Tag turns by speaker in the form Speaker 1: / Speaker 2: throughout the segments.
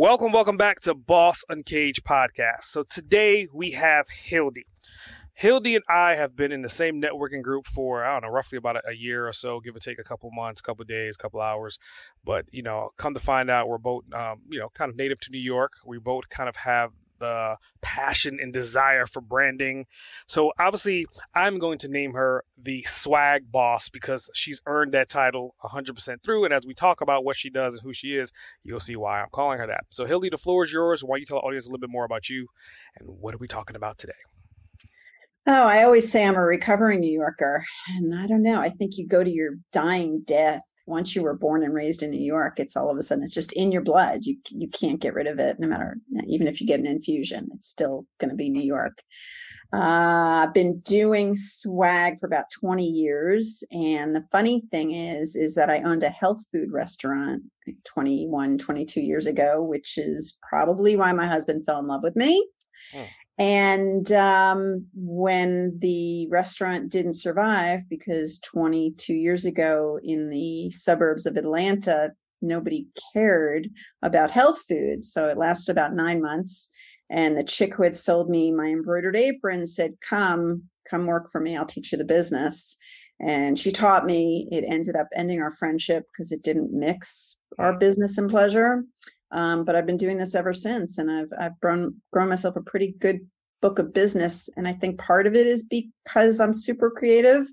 Speaker 1: Welcome, welcome back to Boss Uncaged podcast. So today we have Hildee. Hildee and I have been in the same networking group for I don't know, roughly about a, year or so, give or take a couple months, couple days, couple hours. But you know, come to find out, we're both um, you know kind of native to New York. We both kind of have the passion and desire for branding. So obviously, I'm going to name her the swag boss because she's earned that title 100% through. And as we talk about what she does and who she is, you'll see why I'm calling her that. So Hildee, the floor is yours. Why don't you tell the audience a little bit more about you and what are we talking about today?
Speaker 2: Oh, I always say I'm a recovering New Yorker. And I don't know. I think you go to your dying death once you were born and raised in New York, it's all of a sudden it's just in your blood. You you can't get rid of it, no matter even if you get an infusion, it's still going to be New York. Uh, I've been doing swag for about 20 years, and the funny thing is, is that I owned a health food restaurant 21, 22 years ago, which is probably why my husband fell in love with me. Hmm. And um, when the restaurant didn't survive, because 22 years ago in the suburbs of Atlanta, nobody cared about health food. So it lasted about nine months. And the chick who had sold me my embroidered apron said, Come, come work for me. I'll teach you the business. And she taught me. It ended up ending our friendship because it didn't mix our business and pleasure. Um, but I've been doing this ever since, and I've I've grown grown myself a pretty good book of business. And I think part of it is because I'm super creative,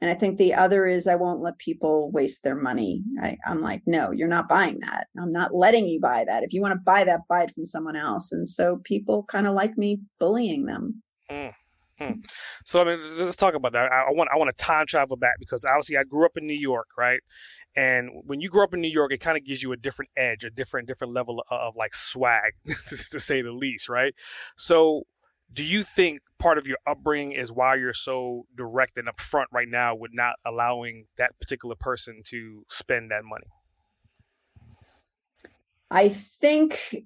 Speaker 2: and I think the other is I won't let people waste their money. I, am like, no, you're not buying that. I'm not letting you buy that. If you want to buy that, buy it from someone else. And so people kind of like me bullying them. Mm.
Speaker 1: Hmm. So I mean, let's talk about that. I, I, want I want to time travel back because obviously I grew up in New York, right? And when you grow up in New York, it kind of gives you a different edge, a different different level of, of like swag, to say the least, right? So, do you think part of your upbringing is why you're so direct and upfront right now with not allowing that particular person to spend that money?
Speaker 2: I think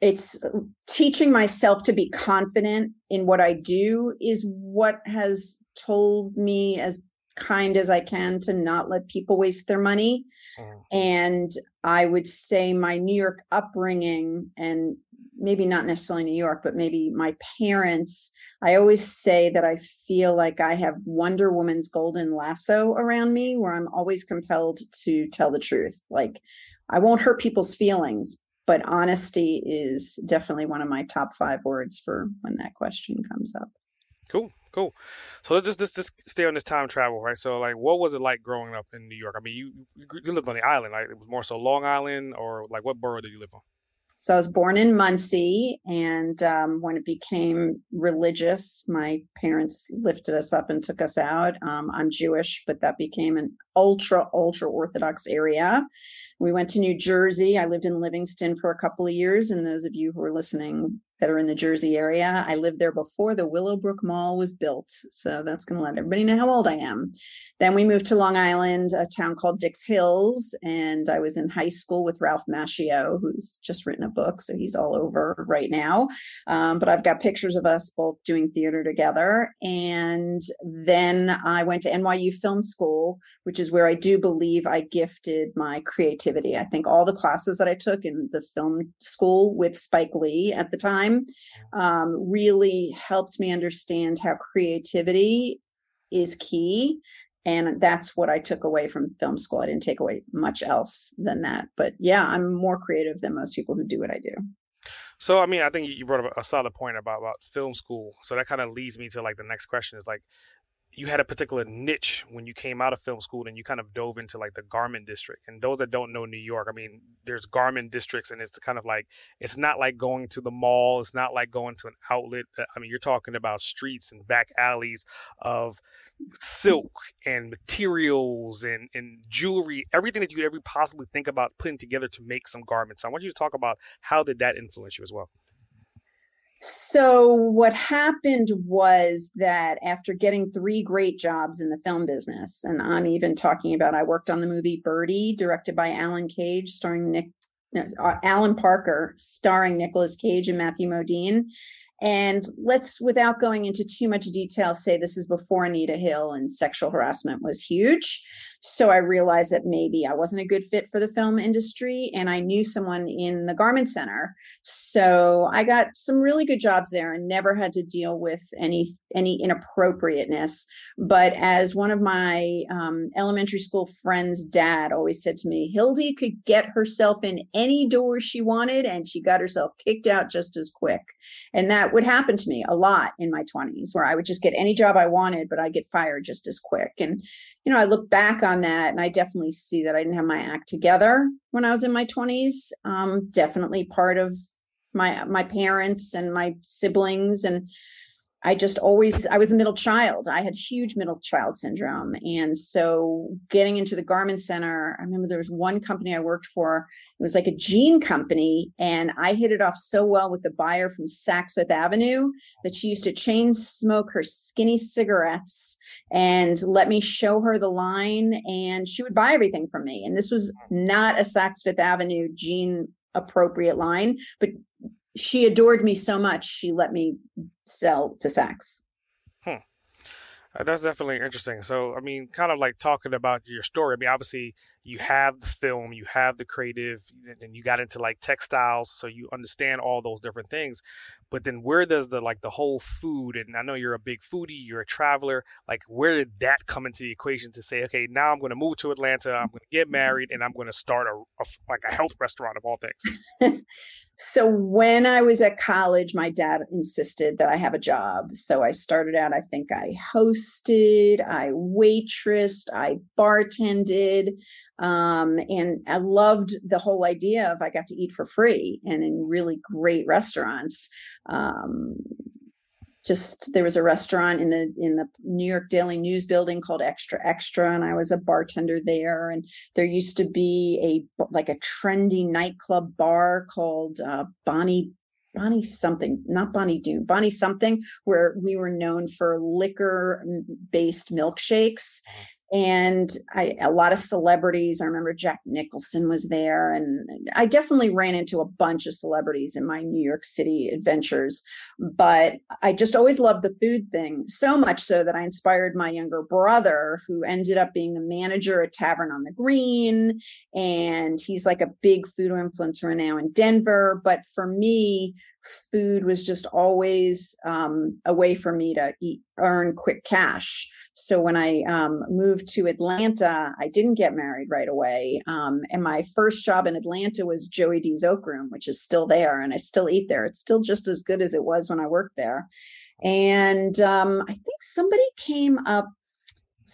Speaker 2: it's teaching myself to be confident in what I do is what has told me as kind as I can to not let people waste their money. Mm. And I would say my New York upbringing and maybe not necessarily New York, but maybe my parents, I always say that I feel like I have Wonder Woman's golden lasso around me where I'm always compelled to tell the truth. Like I won't hurt people's feelings, but honesty is definitely one of my top five words for when that question comes up.
Speaker 1: Cool, cool. So let's just, just just stay on this time travel, right? So, like, what was it like growing up in New York? I mean, you you lived on the island, like it was more so Long Island, or like what borough did you live on?
Speaker 2: So I was born in Monsey, and um, when it became religious, my parents lifted us up and took us out. Um, I'm Jewish, but that became an ultra ultra Orthodox area. We went to New Jersey. I lived in Livingston for a couple of years, and those of you who are listening that are in the Jersey area. I lived there before the Willowbrook Mall was built. So that's going to let everybody know how old I am. Then we moved to Long Island, a town called Dix Hills. And I was in high school with Ralph Macchio, who's just written a book. So he's all over right now. Um, but I've got pictures of us both doing theater together. And then I went to NYU Film School, which is where I do believe I gifted my creativity. I think all the classes that I took in the film school with Spike Lee at the time time um, really helped me understand how creativity is key and that's what i took away from film school. I didn't take away much else than that but yeah i'm more creative than most people who do what i do.
Speaker 1: So i mean i think you brought up a solid point about about film school. So that kind of leads me to like the next question is like you had a particular niche when you came out of film school and you kind of dove into like the garment district. And those that don't know New York, I mean, there's garment districts and it's kind of like, it's not like going to the mall. It's not like going to an outlet. Uh, I mean, you're talking about streets and back alleys of silk and materials and, and jewelry, everything that you could ever possibly think about putting together to make some garments. So I want you to talk about how did that influence you as well?
Speaker 2: So, what happened was that after getting three great jobs in the film business, and I'm even talking about, I worked on the movie Birdy, directed by Alan Cage, starring Nick, no, uh, Alan Parker, starring Nicolas Cage and Matthew Modine. And let's, without going into too much detail, say this is before Anita Hill and sexual harassment was huge. So I realized that maybe I wasn't a good fit for the film industry and I knew someone in the garment center. So I got some really good jobs there and never had to deal with any any inappropriateness. But as one of my um, elementary school friends' dad always said to me, Hildee could get herself in any door she wanted and she got herself kicked out just as quick. And that would happen to me a lot in my 20s where I would just get any job I wanted, but I get fired just as quick. And, you know, I look back on on that. And I definitely see that I didn't have my act together when I was in my 20s. Um, definitely part of my my parents and my siblings and I just always I was a middle child. I had huge middle child syndrome. And so getting into the garment center, I remember there was one company I worked for. It was like a jean company and I hit it off so well with the buyer from Saks Fifth Avenue that she used to chain smoke her skinny cigarettes and let me show her the line and she would buy everything from me. And this was not a Saks Fifth Avenue jean appropriate line, but she adored me so much she let me sell to Saks.
Speaker 1: Hmm. Uh, that's definitely interesting. So, I mean, kind of like talking about your story. I mean, obviously, you have the film, you have the creative, and you got into like textiles, so you understand all those different things. But then, where does the like the whole food? And I know you're a big foodie, you're a traveler. Like, where did that come into the equation to say, okay, now I'm going to move to Atlanta, I'm going to get married, and I'm going to start a, a like a health restaurant of all things?
Speaker 2: So when I was at college, my dad insisted that I have a job. So I started out, I think I hosted, I waitressed, I bartended. Um, and I loved the whole idea of I got to eat for free and in really great restaurants. Um, just there was a restaurant in the in the New York Daily News building called Extra Extra, and I was a bartender there. And there used to be a like a trendy nightclub bar called uh, Bonnie Bonnie something, not Bonnie Doon, Bonnie something, where we were known for liquor based milkshakes. And I, a lot of celebrities. I remember Jack Nicholson was there, and I definitely ran into a bunch of celebrities in my New York City adventures. But I just always loved the food thing so much so that I inspired my younger brother, who ended up being the manager at Tavern on the Green, and he's like a big food influencer now in Denver. But for me, food was just always um, a way for me to eat, earn quick cash. So when I um, moved to Atlanta, I didn't get married right away. Um, and my first job in Atlanta was Joey D's Oak Room, which is still there, and I still eat there. It's still just as good as it was when I worked there. And um, I think somebody came up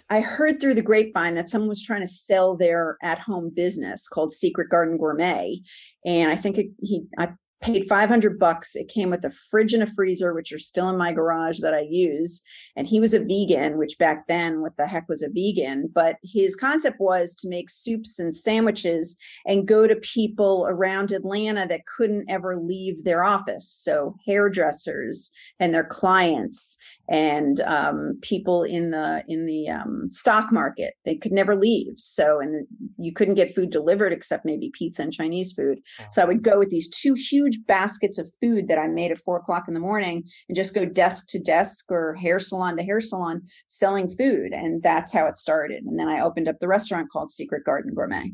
Speaker 2: I heard through the grapevine that someone was trying to sell their at-home business called Secret Garden Gourmet, and I think it, he I paid 500 bucks. It came with a fridge and a freezer, which are still in my garage that I use. And he was a vegan, which back then, what the heck was a vegan? But his concept was to make soups and sandwiches and go to people around Atlanta that couldn't ever leave their office. So hairdressers and their clients and um, people in the in the um, stock market they could never leave so and you couldn't get food delivered except maybe pizza and chinese food so i would go with these two huge baskets of food that i made at four o'clock in the morning and just go desk to desk or hair salon to hair salon selling food and that's how it started and then i opened up the restaurant called secret garden gourmet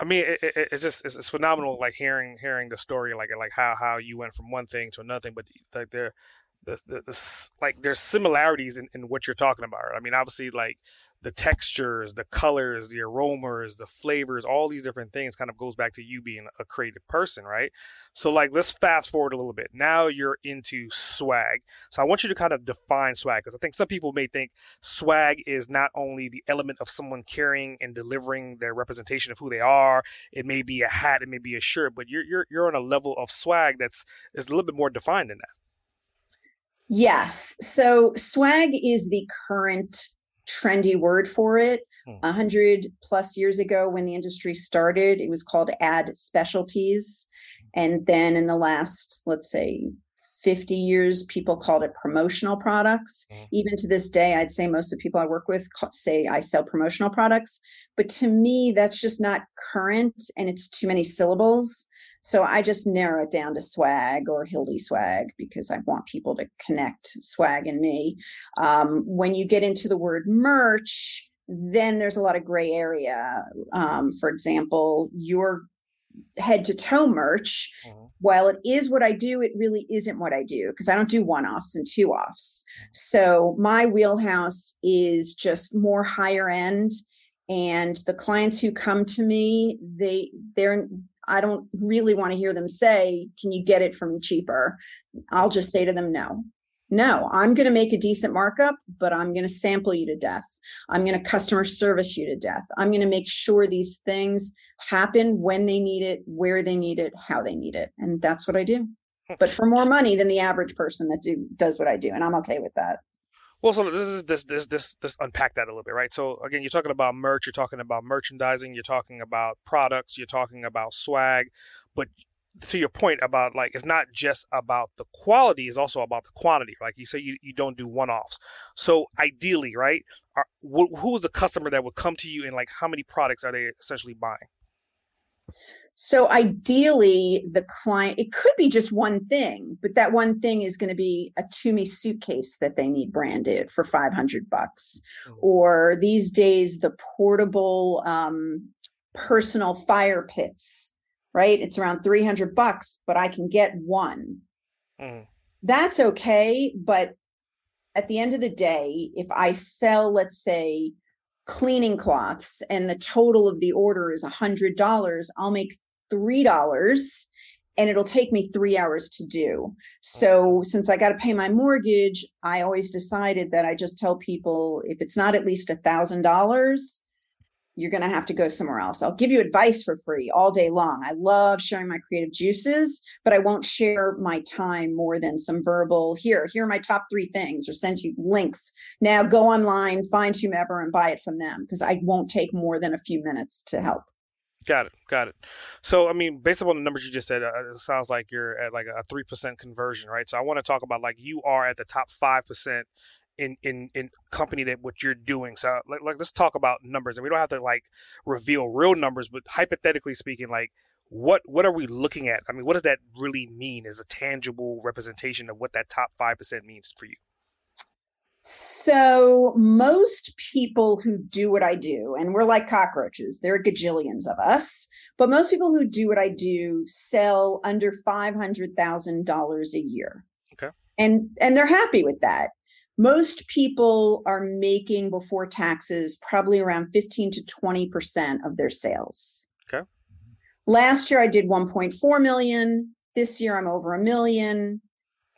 Speaker 1: I mean, it, it, it's just it's, it's, phenomenal, like hearing hearing the story, like like how how you went from one thing to another. But like there, the, the, the like there's similarities in, in what you're talking about. I mean, obviously, like the textures, the colors, the aromas, the flavors, all these different things kind of goes back to you being a creative person, right? So like let's fast forward a little bit. Now you're into swag. So I want you to kind of define swag because I think some people may think swag is not only the element of someone carrying and delivering their representation of who they are. It may be a hat, it may be a shirt, but you're you're you're on a level of swag that's is a little bit more defined than that.
Speaker 2: Yes. So swag is the current trendy word for it. Hmm. A hundred plus years ago, when the industry started, it was called ad specialties. And then in the last, let's say, 50 years, people called it promotional products. Mm. Even to this day, I'd say most of the people I work with say I sell promotional products. But to me, that's just not current and it's too many syllables. So I just narrow it down to swag or Hildee swag because I want people to connect swag and me. Um, when you get into the word merch, then there's a lot of gray area. Um, for example, your head to toe merch, mm-hmm. while it is what I do, it really isn't what I do because I don't do one offs and two offs. Mm-hmm. So my wheelhouse is just more higher end and the clients who come to me they they're I don't really want to hear them say, Can you get it for me cheaper? I'll just say to them, No. No, I'm going to make a decent markup, but I'm going to sample you to death. I'm going to customer service you to death. I'm going to make sure these things happen when they need it, where they need it, how they need it. And that's what I do. But for more money than the average person that do does what I do. And I'm okay with that.
Speaker 1: Well, so this is this this this this unpack that a little bit, right? So again, you're talking about merch, you're talking about merchandising, you're talking about products, you're talking about swag, but to your point about like it's not just about the quality, it's also about the quantity. Like you say, you, you don't do one offs. So ideally, right? Are, wh- who is the customer that would come to you and like how many products are they essentially buying?
Speaker 2: So ideally, the client, it could be just one thing, but that one thing is going to be a Tumi suitcase that they need branded for 500 bucks. Mm-hmm. Or these days, the portable um, personal fire pits, right? It's around 300 bucks, but I can get one. Mm-hmm. That's okay. But at the end of the day, if I sell, let's say, cleaning cloths and the total of the order is a hundred dollars i'll make three dollars and it'll take me three hours to do so since i got to pay my mortgage i always decided that i just tell people if it's not at least a thousand dollars you're going to have to go somewhere else. I'll give you advice for free all day long. I love sharing my creative juices, but I won't share my time more than some verbal here, here are my top three things or send you links. Now go online, find whomever and buy it from them because I won't take more than a few minutes to help.
Speaker 1: Got it. Got it. So, I mean, based upon the numbers you just said, uh, it sounds like you're at like a 3% conversion, right? So, I want to talk about like you are at the top 5% in in in company that what you're doing. So like, like let's talk about numbers, and we don't have to like reveal real numbers, but hypothetically speaking, like what what are we looking at? I mean, what does that really mean as a tangible representation of what that top five percent means for you?
Speaker 2: So most people who do what I do, and we're like cockroaches, there are gajillions of us, but most people who do what I do sell under five hundred thousand dollars a year.
Speaker 1: Okay.
Speaker 2: And and they're happy with that most people are making before taxes probably around 15 to 20% of their sales.
Speaker 1: Okay.
Speaker 2: Last year I did 1.4 million. This year I'm over a million.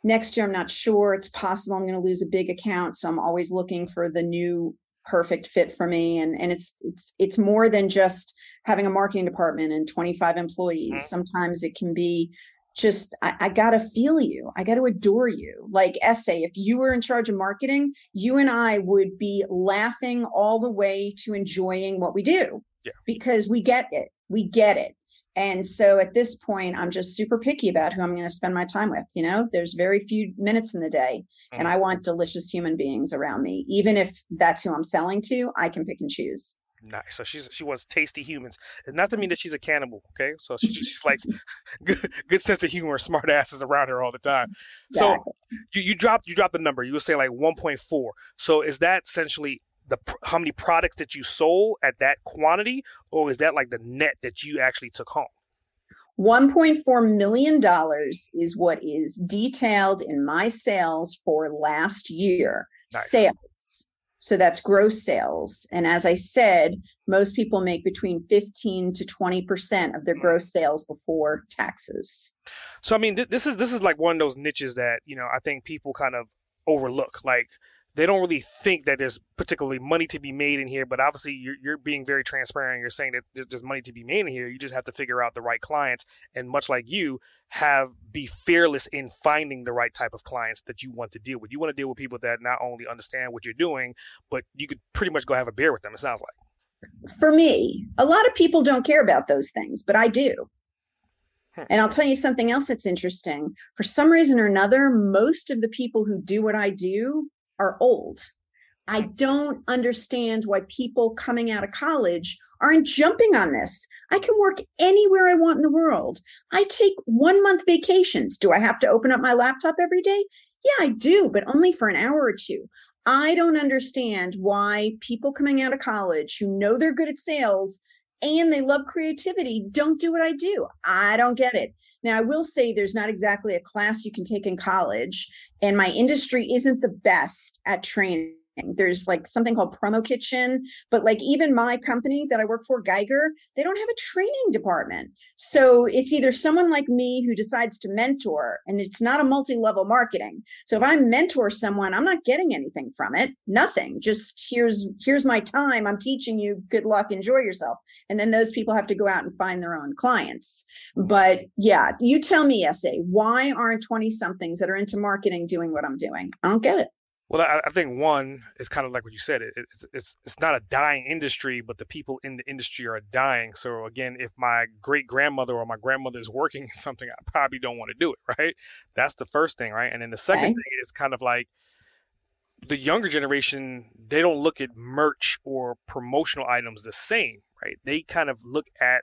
Speaker 2: Next year I'm not sure. It's possible I'm going to lose a big account, so I'm always looking for the new perfect fit for me and and it's it's it's more than just having a marketing department and 25 employees. Mm-hmm. Sometimes it can be just I, I, gotta feel you i gotta adore you. Like SA if you were in charge of marketing you and i would be laughing all the way to enjoying what we do
Speaker 1: yeah.
Speaker 2: because we get it we get it. And so at this point i'm just super picky about who i'm going to spend my time with you know? There's very few minutes in the day mm-hmm. and i want delicious human beings around me. Even if that's who i'm selling to i can pick and choose
Speaker 1: Nice. So she's she wants tasty humans. It's not to mean mm-hmm. that she's a cannibal, okay? So she just likes good good sense of humor, smart asses around her all the time. Exactly. So you you dropped you dropped the number. You were saying like 1.4. So is that essentially the how many products that you sold at that quantity, or is that like the net that you actually took home?
Speaker 2: 1.4 million dollars is what is detailed in my sales for last year. Nice. Sales. So that's gross sales. And as I said, most people make between 15 to 20% of their gross sales before taxes.
Speaker 1: So I mean th- this is this is like one of those niches that, you know, I think people kind of overlook. Like they don't really think that there's particularly money to be made in here, but obviously you're, you're being very transparent. You're saying that there's money to be made in here. You just have to figure out the right clients, and much like you, have be fearless in finding the right type of clients that you want to deal with. You want to deal with people that not only understand what you're doing, but you could pretty much go have a beer with them. It sounds like.
Speaker 2: For me, a lot of people don't care about those things, but I do. Hmm. And I'll tell you something else that's interesting. For some reason or another, most of the people who do what I do are old. I don't understand why people coming out of college aren't jumping on this. I can work anywhere I want in the world. I take one month vacations. Do I have to open up my laptop every day? Yeah, I do, but only for an hour or two. I don't understand why people coming out of college who know they're good at sales and they love creativity don't do what I do. I don't get it. Now, I will say there's not exactly a class you can take in college, and my industry isn't the best at training there's like something called Promo Kitchen, but like even my company that I work for, Geiger, they don't have a training department. So it's either someone like me who decides to mentor, and it's not a multi level marketing. So if I mentor someone, I'm not getting anything from it, nothing. Just here's here's my time. I'm teaching you. Good luck. Enjoy yourself. And then those people have to go out and find their own clients. But yeah, you tell me, SA, why aren't 20 somethings that are into marketing doing what I'm doing? I don't get it.
Speaker 1: Well, I, I, think one is kind of like what you said. It, it's it's it's not a dying industry, but the people in the industry are dying. So again, if my great grandmother or my grandmother is working in something, I probably don't want to do it. Right? That's the first thing, right? And then the second okay. thing is kind of like the younger generation. They don't look at merch or promotional items the same, right? They kind of look at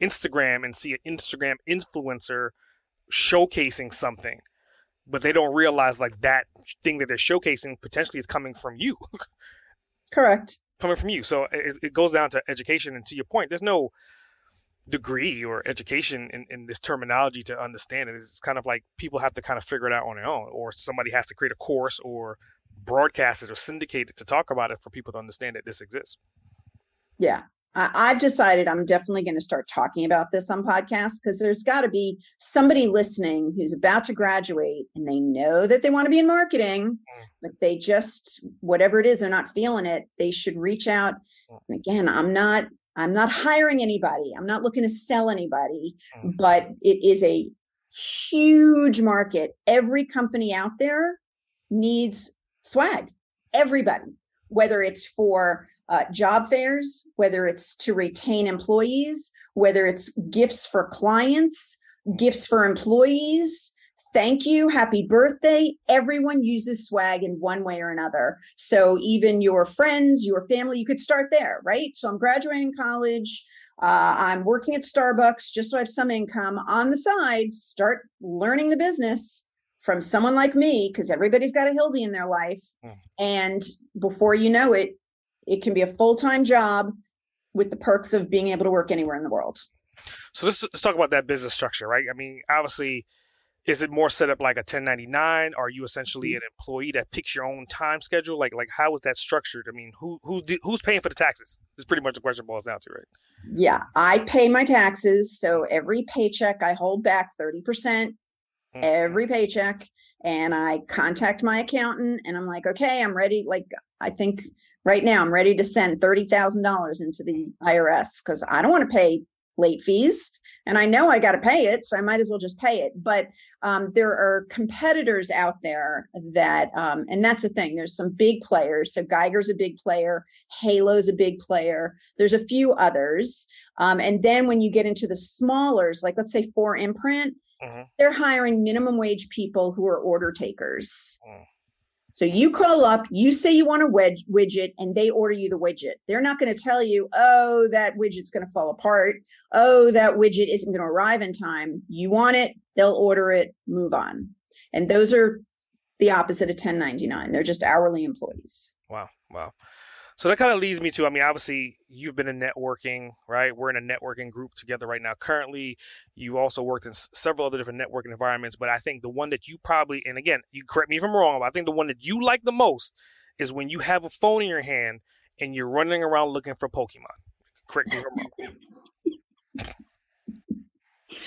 Speaker 1: Instagram and see an Instagram influencer showcasing something but they don't realize like that thing that they're showcasing potentially is coming from you.
Speaker 2: Correct.
Speaker 1: Coming from you. So it, it, goes down to education. And to your point, there's no degree or education in, in this terminology to understand it. It's kind of like people have to kind of figure it out on their own, or somebody has to create a course or broadcast it or syndicate it to talk about it for people to understand that this exists.
Speaker 2: Yeah. I've decided I'm definitely going to start talking about this on podcasts because there's got to be somebody listening who's about to graduate and they know that they want to be in marketing, mm. but they just, whatever it is, they're not feeling it. They should reach out. Mm. And again, I'm not, I'm not hiring anybody. I'm not looking to sell anybody, mm. but it is a huge market. Every company out there needs swag. Everybody, whether it's for uh, job fairs, whether it's to retain employees, whether it's gifts for clients, gifts for employees. Thank you, happy birthday. Everyone uses swag in one way or another. So even your friends, your family, you could start there, right? So I'm graduating college. Uh, I'm working at Starbucks just so I have some income on the side. Start learning the business from someone like me because everybody's got a Hildee in their life. Mm. And before you know it, it can be a full time job with the perks of being able to work anywhere in the world.
Speaker 1: So let's, let's talk about that business structure, right? I mean, obviously, is it more set up like a 1099? Are you essentially mm-hmm. an employee that picks your own time schedule? Like, like how is that structured? I mean, who who's who's paying for the taxes? Is pretty much the question boils down to, right?
Speaker 2: Yeah, I pay my taxes, so every paycheck I hold back thirty percent mm-hmm. every paycheck, and I contact my accountant, and I'm like, okay, I'm ready. Like, I think right now I'm ready to send $30,000 into the IRS because I don't want to pay late fees and I know I got to pay it. So I might as well just pay it. But um, there are competitors out there that, um, and that's the thing, there's some big players. So Geiger's a big player, Halo's a big player, there's a few others. Um, and then when you get into the smallers, like let's say 4imprint, mm-hmm. they're hiring minimum wage people who are order takers. Mm. So you call up, you say you want a widget, and they order you the widget. They're not going to tell you, oh, that widget's going to fall apart. Oh, that widget isn't going to arrive in time. You want it, they'll order it, move on. And those are the opposite of 1099. They're just hourly employees.
Speaker 1: Wow. Wow. So that kind of leads me to, I mean, obviously you've been in networking, right? We're in a networking group together right now. Currently, you also worked in s- several other different networking environments, but I think the one that you probably, and again, you correct me if I'm wrong, but I think the one that you like the most is when you have a phone in your hand and you're running around looking for Pokemon. Correct me if I'm wrong.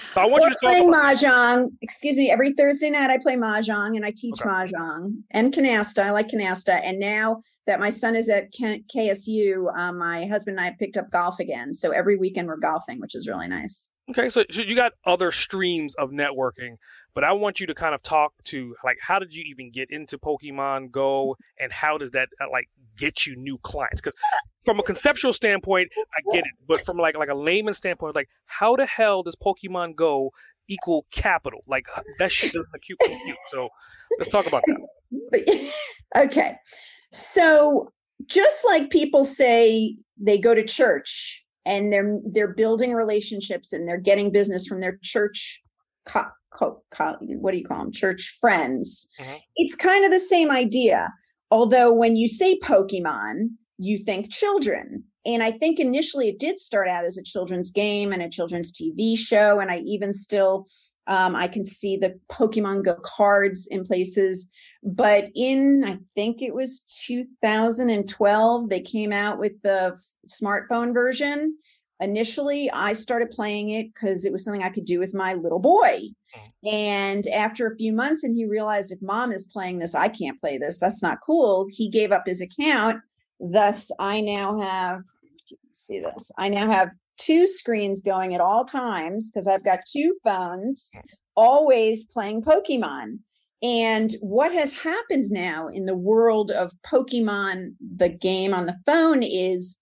Speaker 1: So I want
Speaker 2: Or
Speaker 1: you to
Speaker 2: playing
Speaker 1: about
Speaker 2: mahjong. Excuse me. Every Thursday night, I play mahjong and I teach
Speaker 1: Okay.
Speaker 2: mahjong and canasta. I like canasta. And now that my son is at KSU, um, my husband and I picked up golf again. So every weekend we're golfing, which is really nice.
Speaker 1: Okay, so, so you got other streams of networking, but I want you to kind of talk to like how did you even get into Pokemon Go, and how does that uh, like get you new clients? Because from a conceptual standpoint, I get it, but from like like a layman standpoint, like how the hell does Pokemon Go equal capital? Like that shit doesn't compute. So let's talk about that.
Speaker 2: okay. So just like people say they go to church and they're they're building relationships and they're getting business from their church co- co- co- what do you call them church friends
Speaker 1: Mhm.
Speaker 2: it's kind of the same idea. Although when you say pokemon you think children. And i think initially it did start out as a children's game and a children's tv show. And i even still um, i can see the pokemon go cards in places but in i think it was 2012 they came out with the smartphone version. Initially i started playing it because it was something i could do with my little boy. Mm. And after a few months and he realized if mom is playing this i can't play this. That's not cool. He gave up his account. Thus i now have see this i now have two screens going at all times because i've got two phones mm. always playing pokemon and what has happened now in the world of Pokemon, the game on the phone, is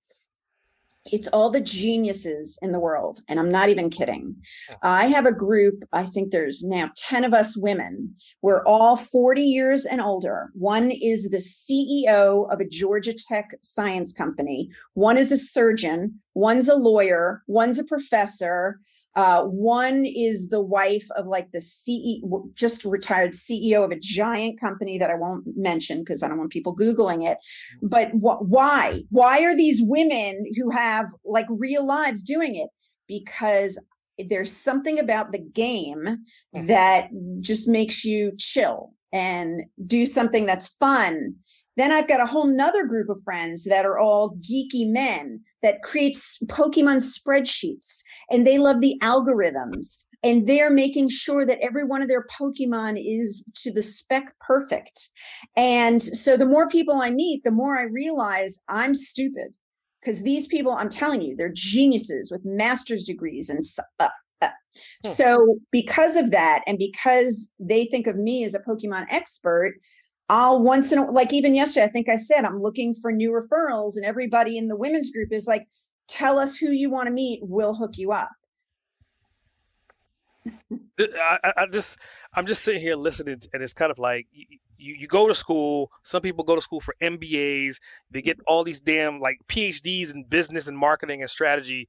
Speaker 2: it's all the geniuses in the world. And I'm not even kidding. I have a group, I think there's now 10 of us women. We're all 40 years and older. One is the CEO of a Georgia Tech science company, one is a surgeon, one's a lawyer, one's a professor. Uh, one is the wife of like the CEO, just retired CEO of a giant company that I won't mention because I don't want people Googling it. But wh- why? Why are these women who have like real lives doing it? Because there's something about the game that just makes you chill and do something that's fun. Then I've got a whole nother group of friends that are all geeky men that creates Pokemon spreadsheets and they love the algorithms and they're making sure that every one of their Pokemon is to the spec perfect. And so the more people I meet, the more I realize I'm stupid because these people, I'm telling you, they're geniuses with master's degrees and uh, uh.
Speaker 1: Hmm.
Speaker 2: so because of that and because they think of me as a Pokemon expert, I'll once in a like even yesterday, I think I said I'm looking for new referrals, and everybody in the women's group is like, tell us who you want to meet, we'll hook you up.
Speaker 1: I, I- just I'm just sitting here listening, and it's kind of like you you go to school. Some people go to school for MBAs. They get all these damn like PhDs in business and marketing and strategy,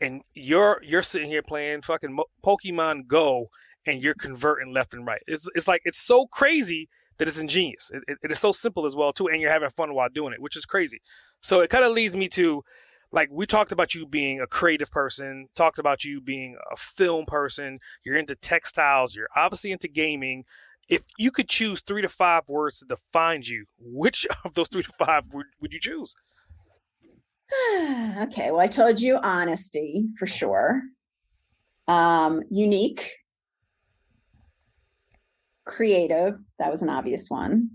Speaker 1: and you're you're sitting here playing fucking Pokemon Go, and you're converting left and right. It's it's like it's so crazy that it's ingenious. It, it, it is so simple as well too, and you're having fun while doing it, which is crazy. So it kind of leads me to like we talked about you being a creative person, talked about you being a film person, you're into textiles, you're obviously into gaming. If you could choose three to five words to define you, which of those three to five would, would you choose?
Speaker 2: okay, well, I told you honesty for sure. Um, unique, creative, that was an obvious one.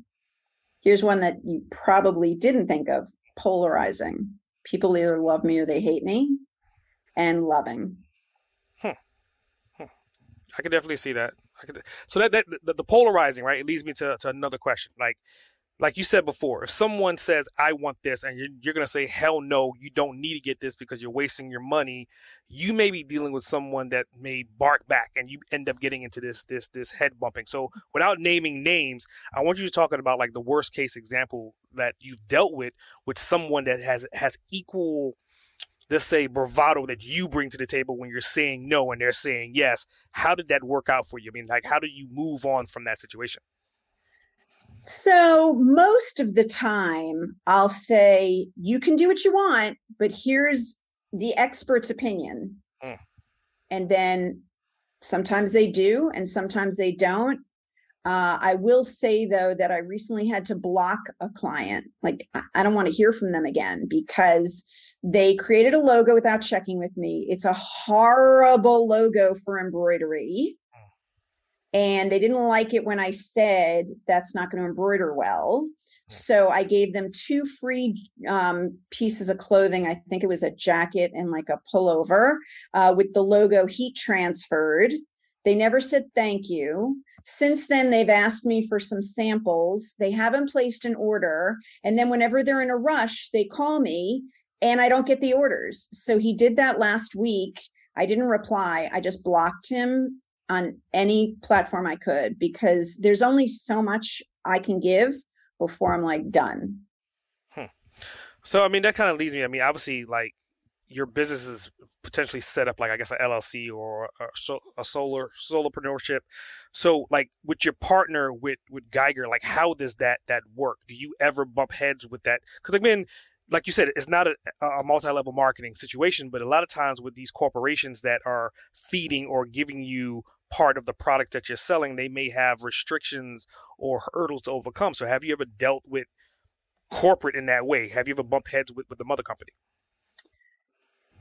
Speaker 2: Here's one that you probably didn't think of polarizing. People either love me or they hate me, and loving. Hmm.
Speaker 1: I could definitely see that. I could, so that, that the, the polarizing, right? It leads me to, to another question. Like, like you said before, if someone says, I want this, and you're, you're going to say, hell no, you don't need to get this because you're wasting your money, you may be dealing with someone that may bark back and you end up getting into this, this, this head bumping. So without naming names, I want you to talk about like the worst case example that you've dealt with, with someone that has, has equal, let's say bravado that you bring to the table when you're saying no and they're saying yes. How did that work out for you? I mean, like, how do you move on from that situation?
Speaker 2: So, most of the time, I'll say, you can do what you want, but here's the expert's opinion. Mm. And then sometimes they do, and sometimes they don't. Uh, I will say though that I recently had to block a client. Like I don't want to hear from them again because they created a logo without checking with me. It's a horrible logo for embroidery. And they didn't like it when I said that's not going to embroider well. So I gave them two free um, pieces of clothing. I think it was a jacket and like a pullover uh, with the logo heat transferred. They never said thank you. Since then, they've asked me for some samples. They haven't placed an order. And then, whenever they're in a rush, they call me and I don't get the orders. So, he did that last week. I didn't reply. I just blocked him on any platform I could because there's only so much I can give before I'm like done.
Speaker 1: Hmm. So, I mean, that kind of leads me. I mean, obviously, like your business is potentially set up like I guess an LLC or a, a solar solopreneurship. So like with your partner with with Geiger, like how does that that work? Do you ever bump heads with that? Because again, like you said, it's not a, a multi-level marketing situation, but a lot of times with these corporations that are feeding or giving you part of the product that you're selling, they may have restrictions or hurdles to overcome. So have you ever dealt with corporate in that way? Have you ever bumped heads with, with the mother company?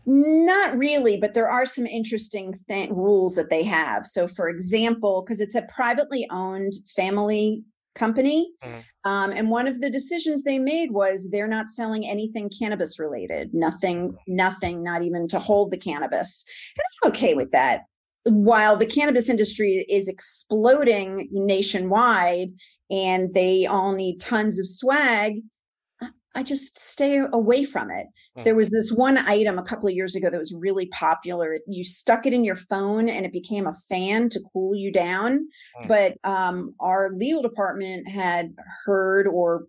Speaker 2: Not really, but there are some interesting th- rules that they have. So, for example, because it's a privately owned family company, mm-hmm. um, and one of the decisions they made was they're not selling anything cannabis related, nothing, nothing, not even to hold the cannabis. And I'm okay with that. While the cannabis industry is exploding nationwide and they all need tons of swag, I just stay away from it. Mm. There was this one item a couple of years ago that was really popular. You stuck it in your phone and it became a fan to cool you down. Mm. But um, our legal department had heard or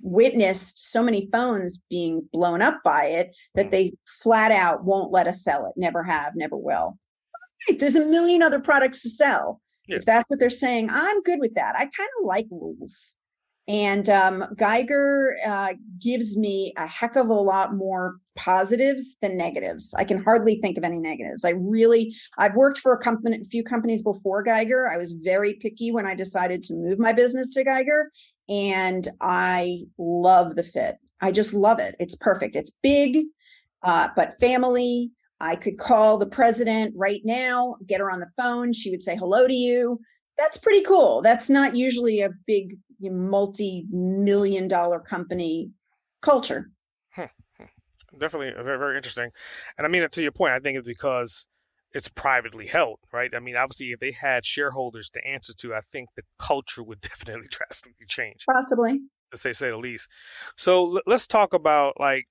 Speaker 2: witnessed so many phones being blown up by it that mm. they flat out won't let us sell it. Never have, never will. Right, there's a million other products to sell. Yeah. If that's what they're saying, I'm good with that. I kind of like rules. And um, Geiger uh, gives me a heck of a lot more positives than negatives. I can hardly think of any negatives. I really, I've worked for a company, a few companies before Geiger. I was very picky when I decided to move my business to Geiger, and I love the fit. I just love it. It's perfect. It's big, uh, but family. I could call the president right now, get her on the phone. She would say hello to you. That's pretty cool. That's not usually a big multi-million dollar company culture.
Speaker 1: Hmm, hmm. Definitely very, very interesting. And I mean, to your point, I think it's because it's privately held, right? I mean, obviously, if they had shareholders to answer to, I think the culture would definitely drastically change.
Speaker 2: Possibly.
Speaker 1: To say, say the least. So let's talk about like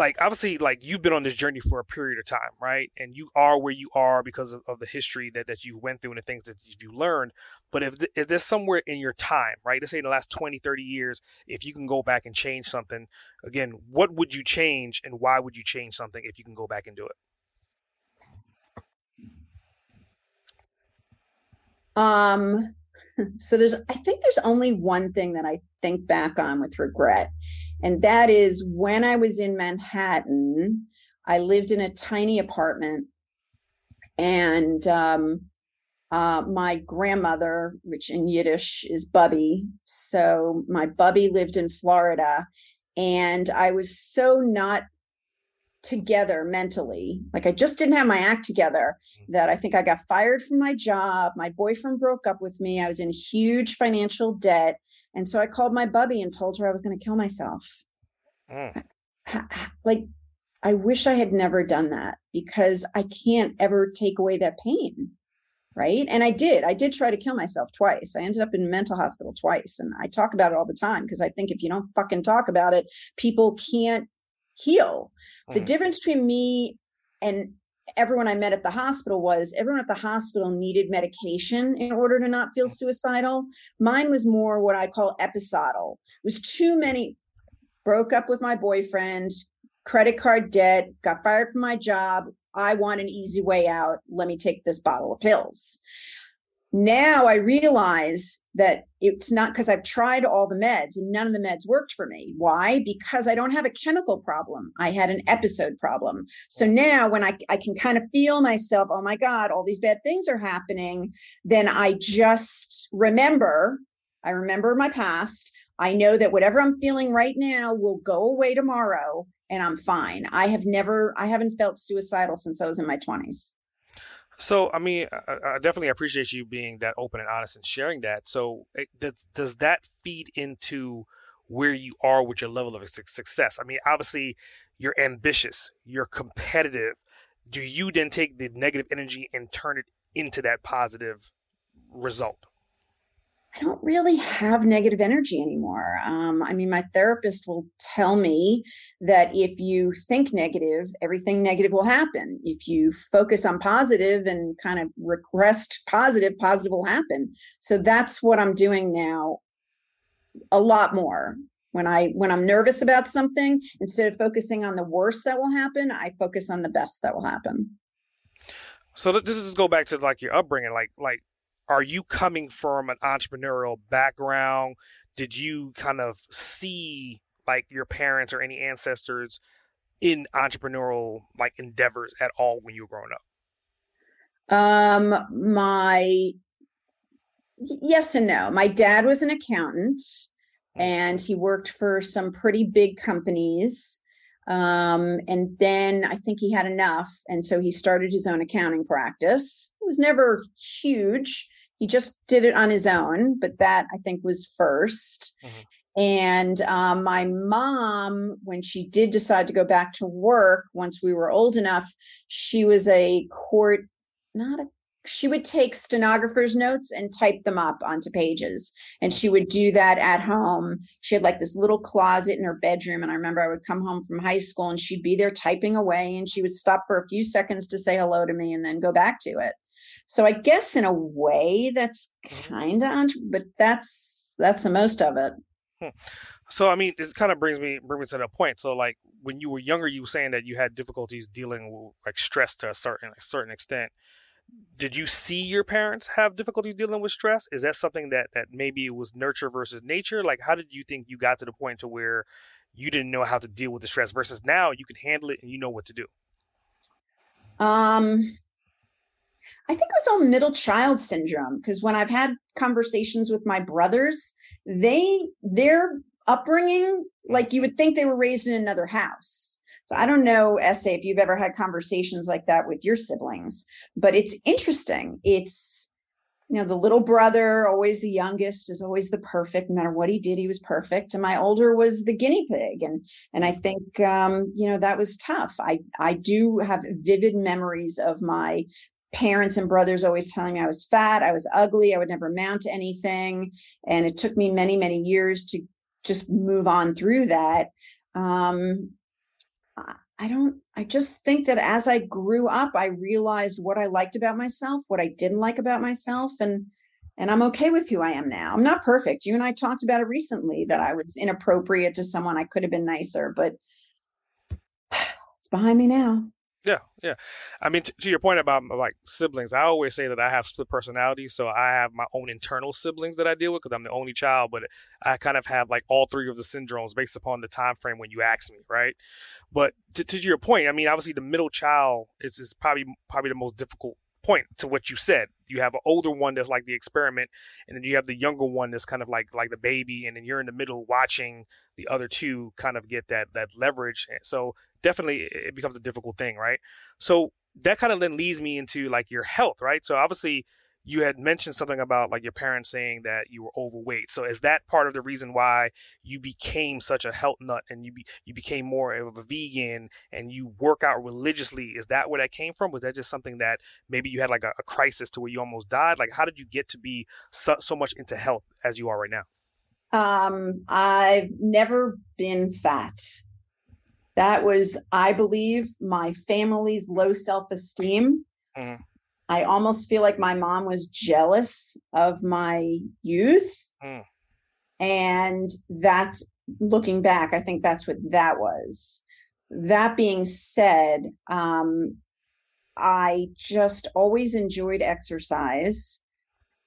Speaker 1: like obviously like you've been on this journey for a period of time right? And you are where you are because of, of the history that, that you went through and the things that you learned. But if, if there's somewhere in your time right let's say in the last 20 30 years if you can go back and change something again what would you change and why would you change something if you can go back and do it?
Speaker 2: Um so there's i think there's only one thing that i think back on with regret and that is when i was in manhattan i lived in a tiny apartment and um, uh, my grandmother which in yiddish is bubby so my bubby lived in florida and i was so not together mentally. Like I just didn't have my act together that I think I got fired from my job. My boyfriend broke up with me. I was in huge financial debt. And so I called my bubby and told her I was going to kill myself. Mm. Like, I wish I had never done that because I can't ever take away that pain. Right. And I did. I did try to kill myself twice. I ended up in mental hospital twice. And I talk about it all the time because I think if you don't fucking talk about it, people can't heal. Mm-hmm. The difference between me and everyone I met at the hospital was everyone at the hospital needed medication in order to not feel suicidal. Mine was more what I call episodal. It was too many broke up with my boyfriend, credit card debt, got fired from my job. I want an easy way out. Let me take this bottle of pills. Now I realize that it's not because I've tried all the meds and none of the meds worked for me. Why? Because I don't have a chemical problem. I had an episode problem. So now when I, I can kind of feel myself, oh my God, all these bad things are happening, then I just remember, I remember my past. I know that whatever I'm feeling right now will go away tomorrow and I'm fine. I have never, I haven't felt suicidal since I was in my 20s.
Speaker 1: So, I mean, I, I, definitely appreciate you being that open and honest and sharing that. So, it, does, does that feed into where you are with your level of success? I mean, obviously, you're ambitious, you're competitive. Do you then take the negative energy and turn it into that positive result?
Speaker 2: I don't really have negative energy anymore. Um, I mean, my therapist will tell me that if you think negative, everything negative will happen. If you focus on positive and kind of request positive, positive will happen. So that's what I'm doing now a lot more. When I when I'm nervous about something, instead of focusing on the worst that will happen, I focus on the best that will happen.
Speaker 1: So this is go back to like your upbringing, like like are you coming from an entrepreneurial background? Did you kind of see like your parents or any ancestors in entrepreneurial like endeavors at all when you were growing up?
Speaker 2: Um, my yes and no. My dad was an accountant hmm. and he worked for some pretty big companies. Um, and then I think he had enough. And so he started his own accounting practice. It was never huge, he just did it on his own, but that I think was 1st mm-hmm. And um, my mom, when she did decide to go back to work once we were old enough, she was a court, not a she would take stenographer's notes and type them up onto pages. And she would do that at home. She had like this little closet in her bedroom and i remember i would come home from high school and she'd be there typing away and she would stop for a few seconds to say hello to me and then go back to it so I guess in a way that's mm-hmm. kind of, but that's that's the most of it.
Speaker 1: Hmm. So I mean, it kind of brings me brings me to the point. So like when you were younger, you were saying that you had difficulties dealing with like stress to a certain a certain extent. Did you see your parents have difficulties dealing with stress? Is that something that that maybe it was nurture versus nature? Like, how did you think you got to the point to where you didn't know how to deal with the stress versus now you can handle it and you know what to do?
Speaker 2: Um, I think it was all middle child syndrome because when I've had conversations with my brothers, they their upbringing, like you would think they were raised in another house. So I don't know, SA, if you've ever had conversations like that with your siblings, but it's interesting. It's you know the little brother always the youngest is always the perfect no matter what he did he was perfect and my older was the guinea pig and and i think um you know that was tough i i do have vivid memories of my parents and brothers always telling me I was fat, I was ugly, I would never amount to anything. And it took me many, many years to just move on through that. Um, I don't, I just think that as I grew up, I realized what I liked about myself, what I didn't like about myself, and and I'm okay with who I am now. I'm not perfect. You and I talked about it recently that I was inappropriate to someone. I could have been nicer, but it's behind me now.
Speaker 1: Yeah, yeah. I mean, t- to your point about like siblings, I always say that I have split personalities. So I have my own internal siblings that I deal with because I'm the only child, but I kind of have like all three of the syndromes based upon the time frame when you ask me, right? But to, to your point, I mean, obviously the middle child is is probably probably the most difficult point to what you said. You have an older one that's like the experiment, and then you have the younger one that's kind of like like the baby, and then you're in the middle watching the other two kind of get that that leverage. So definitely it becomes a difficult thing, right? So that kind of then leads me into like your health, right? So obviously you had mentioned something about like your parents saying that you were overweight. So is that part of the reason why you became such a health nut and you be, you became more of a vegan and you work out religiously? Is that where that came from? Was that just something that maybe you had like a, a crisis to where you almost died? Like how did you get to be so, so much into health as you are right now?
Speaker 2: Um, I've never been fat. That was, I believe, my family's low self esteem. Mm-hmm. I almost feel like my mom was jealous of my youth. Mm. And that's looking back, I think that's what that was. That being said, um, I just always enjoyed exercise.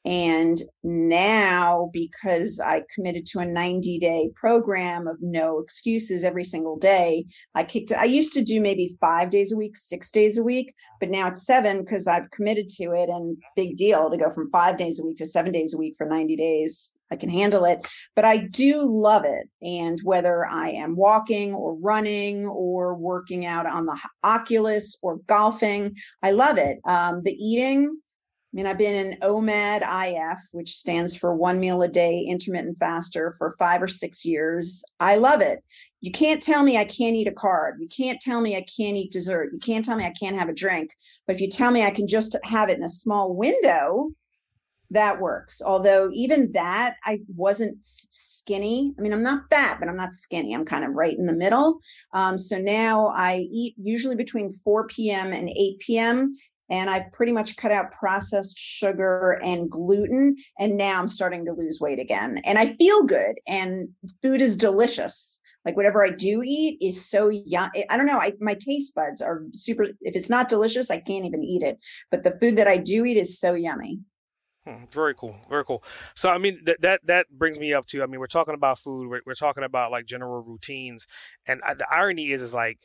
Speaker 2: And now, because I committed to a 90 day program of no excuses every single day, I kicked I used to do maybe five days a week, six days a week, but now it's seven because I've committed to it. And big deal to go from five days a week to seven days a week for 90 days. I can handle it, but I do love it. And whether I am walking or running or working out on the Oculus or golfing, I love it. Um, the eating, mean, I've been an OMAD IF, which stands for one meal a day intermittent faster for five or six years. I love it. You can't tell me I can't eat a carb. You can't tell me I can't eat dessert. You can't tell me I can't have a drink. But if you tell me I can just have it in a small window, that works. Although even that, I wasn't skinny. I mean, I'm not fat, but I'm not skinny. I'm kind of right in the middle. Um, so now I eat usually between 4 p.m. and 8 p.m and I've pretty much cut out processed sugar and gluten. And now I'm starting to lose weight again. And I feel good, and food is delicious. Like whatever I do eat is so young. I don't know. I, my taste buds are super. If it's not delicious, I can't even eat it. But the food that I do eat is so yummy.
Speaker 1: Hmm, very cool, very cool. So, I mean, that that that brings me up to. I mean, we're talking about food. We're, we're talking about like general routines, and I, the irony is, is like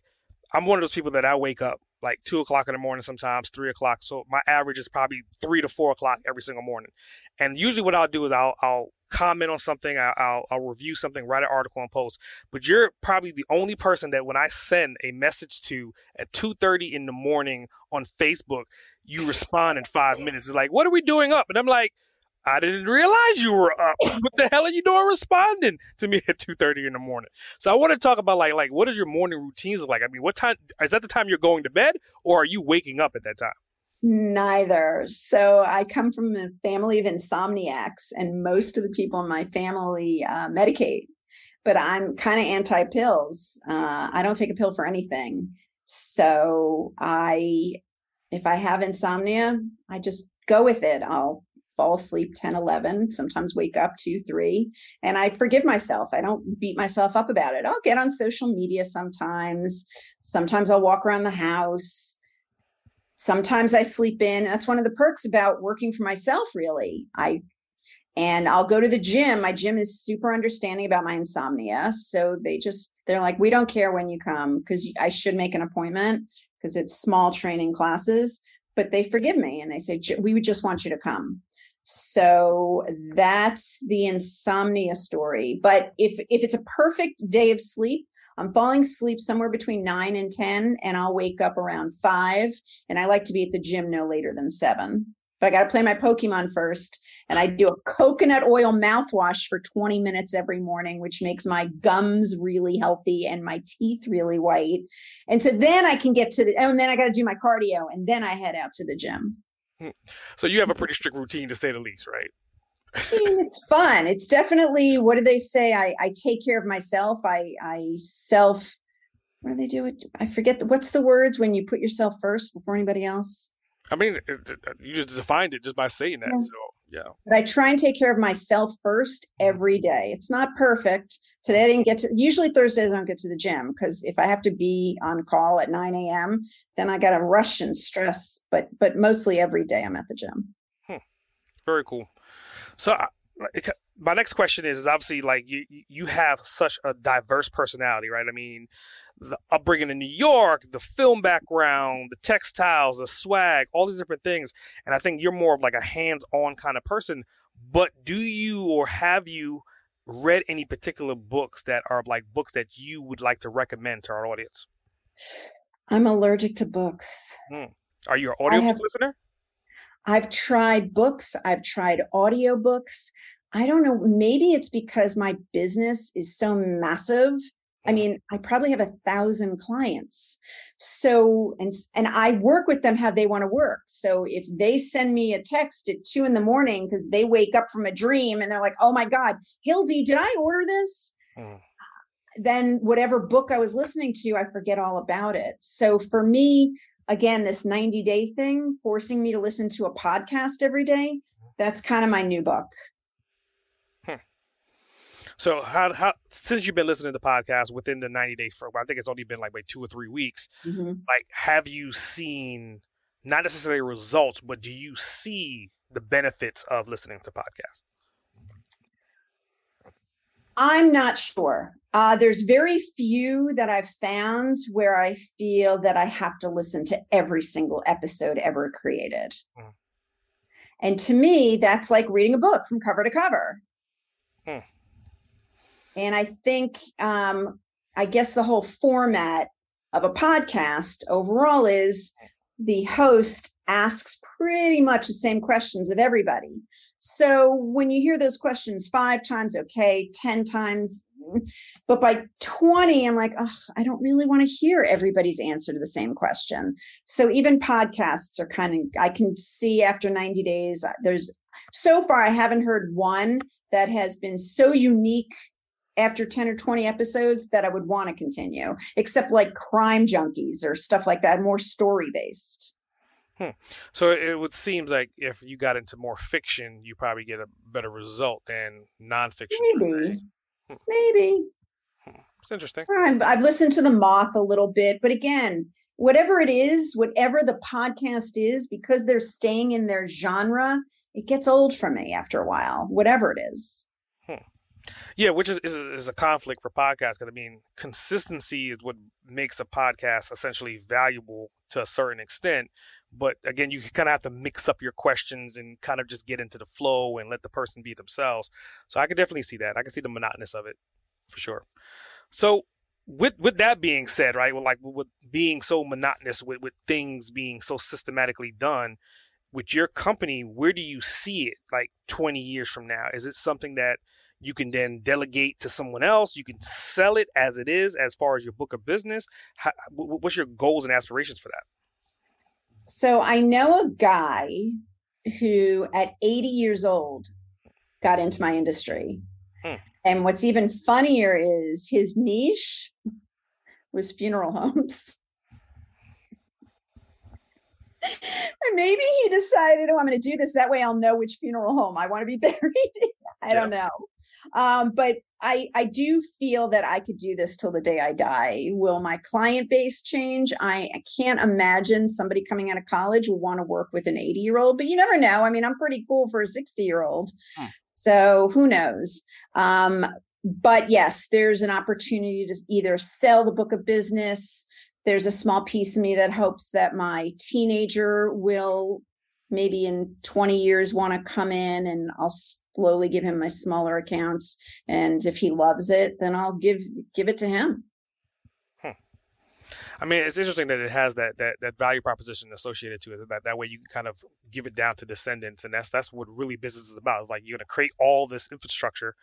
Speaker 1: I'm one of those people that I wake up like two o'clock in the morning, sometimes three o'clock. So my average is probably three to four o'clock every single morning. And usually, what I'll do is I'll I'll comment on something, I'll, I'll, review something, write an article and post. But you're probably the only person that when I send a message to at two thirty in the morning on Facebook, you respond in five minutes. It's like, what are we doing up? And I'm like I didn't realize you were up. what the hell are you doing responding to me at 2.30 in the morning? So I want to talk about like like what is your morning routines like? I mean, what time is that the time you're going to bed or are you waking up at that time?
Speaker 2: Neither. So I come from a family of insomniacs and most of the people in my family uh, medicate, but I'm kind of anti pills. Uh, I don't take a pill for anything. So I, if I have insomnia, I just go with it. I'll fall asleep 10 11 sometimes wake up 2 3 and i forgive myself i don't beat myself up about it i'll get on social media sometimes sometimes i'll walk around the house sometimes i sleep in that's one of the perks about working for myself really i and I'll go to the gym. My gym is super understanding about my insomnia. So they just, they're like, we don't care when you come because I should make an appointment because it's small training classes, but they forgive me and they say, we would just want you to come. So that's the insomnia story. But if if it's a perfect day of sleep, I'm falling asleep somewhere between 9 and 10 and I'll wake up around 5 and I like to be at the gym no later than 7. But I got to play my Pokemon first and I do a coconut oil mouthwash for 20 minutes every morning which makes my gums really healthy and my teeth really white. And so then I can get to the oh, and then I got to do my cardio and then I head out to the gym. Hmm.
Speaker 1: So you have a pretty strict routine to say the least, right?
Speaker 2: it's fun. It's definitely what do they say? I, I take care of myself. I I self what do they do? It I forget the, what's the words when you put yourself first before anybody else.
Speaker 1: I mean, you just defined it just by saying that. Yeah. So yeah.
Speaker 2: But I try and take care of myself first every day. It's not perfect. Today I didn't get to, usually Thursdays I don't get to the gym because if I have to be on call at 9 a.m., then I got to rush and stress. But, but mostly every day I'm at the gym.
Speaker 1: Hmm. Very cool. So my next question is, is obviously like you, you have such a diverse personality, right? I mean, the upbringing in New York, the film background, the textiles, the swag, all these different things. And I think you're more of like a hands on kind of person. But do you or have you read any particular books that are like books that you would like to recommend to our audience?
Speaker 2: I'm allergic to books.
Speaker 1: Hmm. Are you an audio have, listener?
Speaker 2: I've tried books, I've tried audiobooks. I don't know, maybe it's because my business is so massive I mean, I probably have a thousand clients. So, and, and I work with them how they want to work. So if they send me a text at two in the morning because they wake up from a dream and they're like, oh my God, Hildee, did I order this? Mm. Then whatever book I was listening to, I forget all about it. So for me, again, this 90 day thing, forcing me to listen to a podcast every day, that's kind of my new book.
Speaker 1: So how how since you've been listening to the podcast within the 90 day for I think it's only been like wait two or three weeks, mm-hmm. like have you seen not necessarily results, but do you see the benefits of listening to podcasts?
Speaker 2: I'm not sure. Uh, there's very few that I've found where I feel that I have to listen to every single episode ever created. Mm. And to me, that's like reading a book from cover to cover. And I think, um, I guess the whole format of a podcast overall is the host asks pretty much the same questions of everybody. So when you hear those questions five times, okay, 10 times, but by 20, I'm like, oh, I don't really want to hear everybody's answer to the same question. So even podcasts are kind of, I can see after 90 days, uh, there's so far, I haven't heard one that has been so unique after 10 or 20 episodes that I would want to continue, except like crime junkies or stuff like that, more story based.
Speaker 1: Hmm. So it would seem like if you got into more fiction, you probably get a better result than nonfiction.
Speaker 2: Maybe. Hmm. Maybe.
Speaker 1: Hmm. It's interesting.
Speaker 2: I've listened to The Moth a little bit, but again, whatever it is, whatever the podcast is, because they're staying in their genre, it gets old for me after a while, whatever it is.
Speaker 1: Yeah, which is, is, is a conflict for podcasts. Because I mean, consistency is what makes a podcast essentially valuable to a certain extent. But again, you kind of have to mix up your questions and kind of just get into the flow and let the person be themselves. So I can definitely see that. I can see the monotonous of it for sure. So with with that being said, right, well, like with being so monotonous, with with things being so systematically done, with your company, where do you see it like 20 years from now? Is it something that you can then delegate to someone else. You can sell it as it is, as far as your book of business. How, what's your goals and aspirations for that?
Speaker 2: So I know a guy who, at 80 years old, got into my industry. Hmm. And what's even funnier is his niche was funeral homes. And maybe he decided, oh, I'm going to do this. That way I'll know which funeral home I want to be buried I don't know. Um, but I, I do feel that I could do this till the day I die. Will my client base change? I, I can't imagine somebody coming out of college will want to work with an 80 year old, but you never know. I mean, I'm pretty cool for a 60 year old. Hmm. So who knows? Um, but yes, there's an opportunity to either sell the book of business. There's a small piece of me that hopes that my teenager will maybe in 20 years want to come in and I'll slowly give him my smaller accounts and if he loves it then I'll give give it to him.
Speaker 1: Hmm. I mean, it's interesting that it has that that that value proposition associated to it. That that way you can kind of give it down to descendants, and that's that's what really business is about. It's like you're going to create all this infrastructure,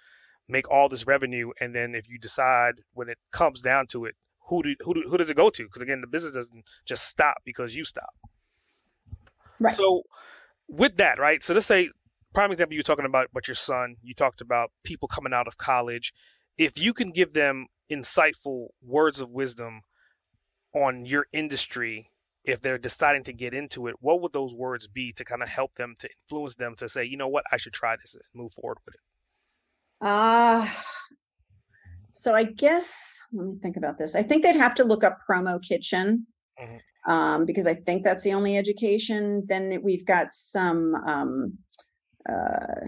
Speaker 1: make all this revenue, and then if you decide when it comes down to it, who do who do, who does it go to? Because again, the business doesn't just stop because you stop. Right. So with that, right? So let's say prime example you're talking about but your son, you talked about people coming out of college. If you can give them insightful words of wisdom on your industry if they're deciding to get into it, what would those words be to kind of help them to influence them to say, you know what, I should try this and move forward with it?
Speaker 2: Uh so I guess let me think about this. I think they'd have to look up Promo Kitchen. Mm-hmm um, because I think that's the only education. Then we've got some um, uh,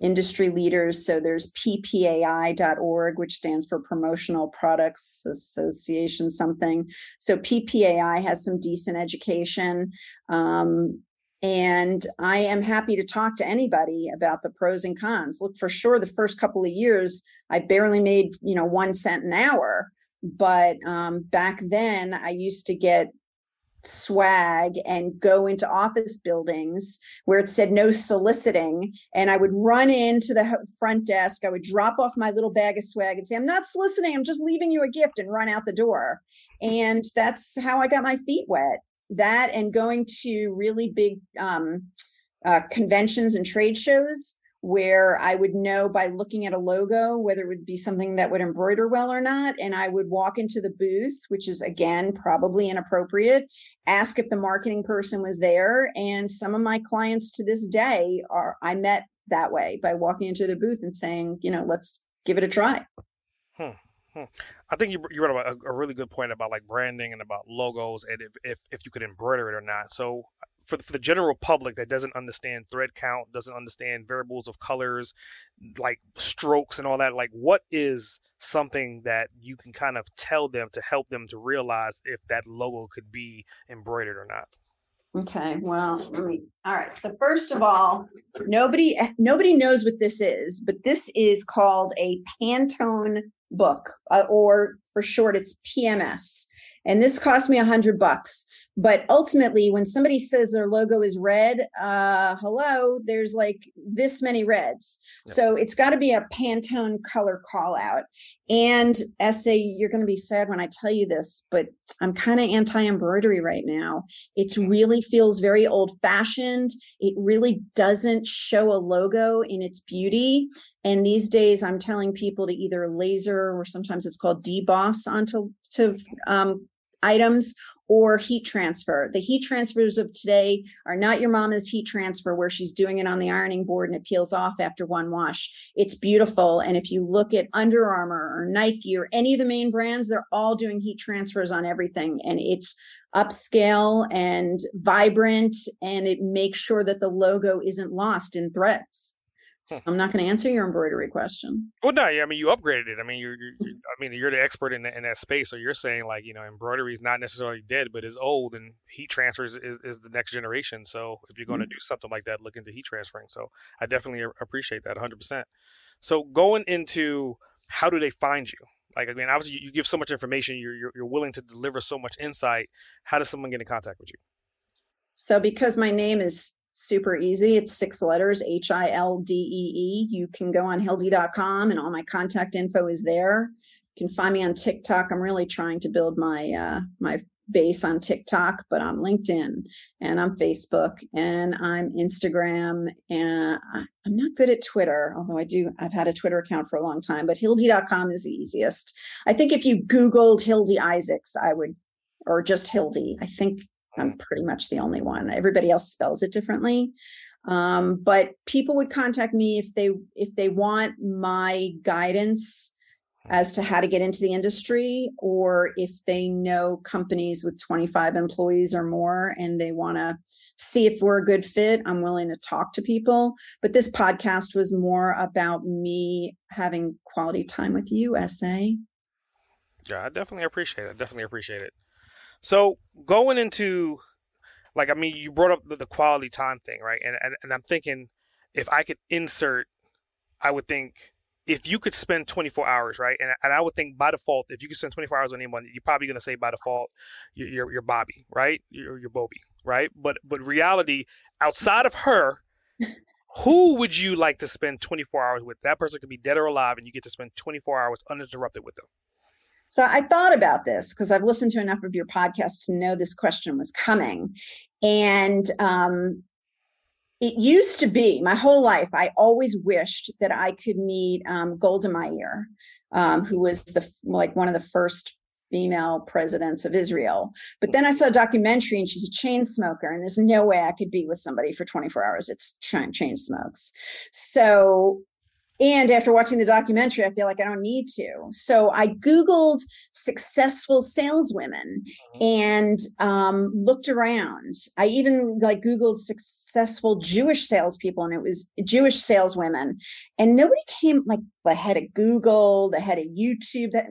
Speaker 2: industry leaders. So there's ppai.org, which stands for Promotional Products Association something. So PPAI has some decent education. Um, and I am happy to talk to anybody about the pros and cons. Look, for sure, the first couple of years, I barely made, you know, one cent an hour. But um, back then, I used to get swag and go into office buildings where it said no soliciting. And i would run into the front desk. I would drop off my little bag of swag and say i'm not soliciting. I'm just leaving you a gift and run out the door. And that's how i got my feet wet that and going to really big um, uh, conventions and trade shows where I would know by looking at a logo whether it would be something that would embroider well or not. And I would walk into the booth, which is again probably inappropriate, ask if the marketing person was there. And some of my clients to this day are I met that way by walking into the booth and saying, you know, let's give it a try.
Speaker 1: Hmm. Hmm. I think you you brought up a, a, really good point about like branding and about logos and if, if if you could embroider it or not. So for the, for the general public that doesn't understand thread count, doesn't understand variables of colors, like strokes and all that, like what is something that you can kind of tell them to help them to realize if that logo could be embroidered or not?
Speaker 2: Okay, well, let me, all right. So first of all, nobody nobody knows what this is, but this is called a Pantone book, uh, or for short, it's PMS. And this cost me a hundred bucks. But ultimately, when somebody says their logo is red, uh, hello, there's like this many reds. Yep. So it's got to be a Pantone color call out. And SA, you're going to be sad when I tell you this, but I'm kind of anti embroidery right now. It really feels very old fashioned. It really doesn't show a logo in its beauty. And these days, I'm telling people to either laser or sometimes it's called deboss onto to um, items or heat transfer. The heat transfers of today are not your mama's heat transfer where she's doing it on the ironing board and it peels off after one wash. It's beautiful. And if you look at Under Armour or Nike or any of the main brands, they're all doing heat transfers on everything. And it's upscale and vibrant and it makes sure that the logo isn't lost in threads. So I'm not going to answer your embroidery question.
Speaker 1: Well, no, yeah, I mean you upgraded it. I mean you're, you're, I mean you're the expert in, the, in that space, so you're saying like you know embroidery is not necessarily dead, but is old, and heat transfers is, is the next generation. So if you're going mm-hmm. to do something like that, look into heat transferring. So I definitely appreciate that 100. percent So going into how do they find you? Like I mean, obviously you give so much information, you're, you're you're willing to deliver so much insight. How does someone get in contact with you?
Speaker 2: So because my name is super easy. It's six letters, H I L D E E. You can go on hildee.com and all my contact info is there. You can find me on TikTok. I'm really trying to build my uh, my base on TikTok, but I'm LinkedIn and I'm Facebook and I'm Instagram and I'm not good at Twitter, although I do, I've had a Twitter account for a long time, but hildee.com is the easiest. I think if you Googled Hildee Isaacs, I would, or just Hildee, I think I'm pretty much the only one. Everybody else spells it differently. Um, but people would contact me if they if they want my guidance as to how to get into the industry or if they know companies with 25 employees or more and they want to see if we're a good fit i'm willing to talk to people but this podcast was more about me having quality time with you sa
Speaker 1: yeah i definitely appreciate it I definitely appreciate it so going into like I mean, you brought up the, the quality time thing, right? And, and and I'm thinking if I could insert, I would think if you could spend 24 hours, right? And, and I would think by default, if you could spend 24 hours on anyone, you're probably going to say by default, you're, you're, you're Bobby, right? You're, you're Bobby, right? But, but reality, outside of her, who would you like to spend 24 hours with? That person could be dead or alive, and you get to spend 24 hours uninterrupted with them.
Speaker 2: So I thought about this because I've listened to enough of your podcast to know this question was coming. And um, it used to be my whole life, I always wished that I could meet um, Golda Meir, um, who was the like one of the first female presidents of Israel. But then I saw a documentary and she's a chain smoker, and there's no way I could be with somebody for 24 hours. It's chain, chain smokes. So and after watching the documentary, I feel like I don't need to. So I Googled successful saleswomen mm-hmm. and um, looked around. I even like Googled successful Jewish salespeople, and it was Jewish saleswomen. And nobody came like the head of Google, the head of YouTube. That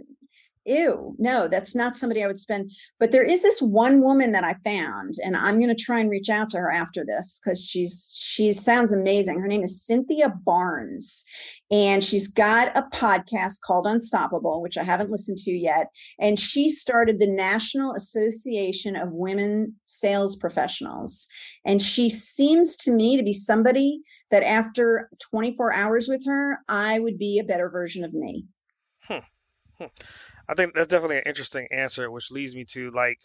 Speaker 2: ew, no, that's not somebody I would spend. But there is this one woman that I found, and I'm going to try and reach out to her after this because she's she sounds amazing. Her name is Cynthia Barnes, and she's got a podcast called Unstoppable, which I haven't listened to yet. And she started the National Association of Women Sales Professionals, and she seems to me to be somebody that after 24 hours with her, I would be a better version of me.
Speaker 1: Hmm. Hmm. I think that's definitely an interesting answer, which leads me to like,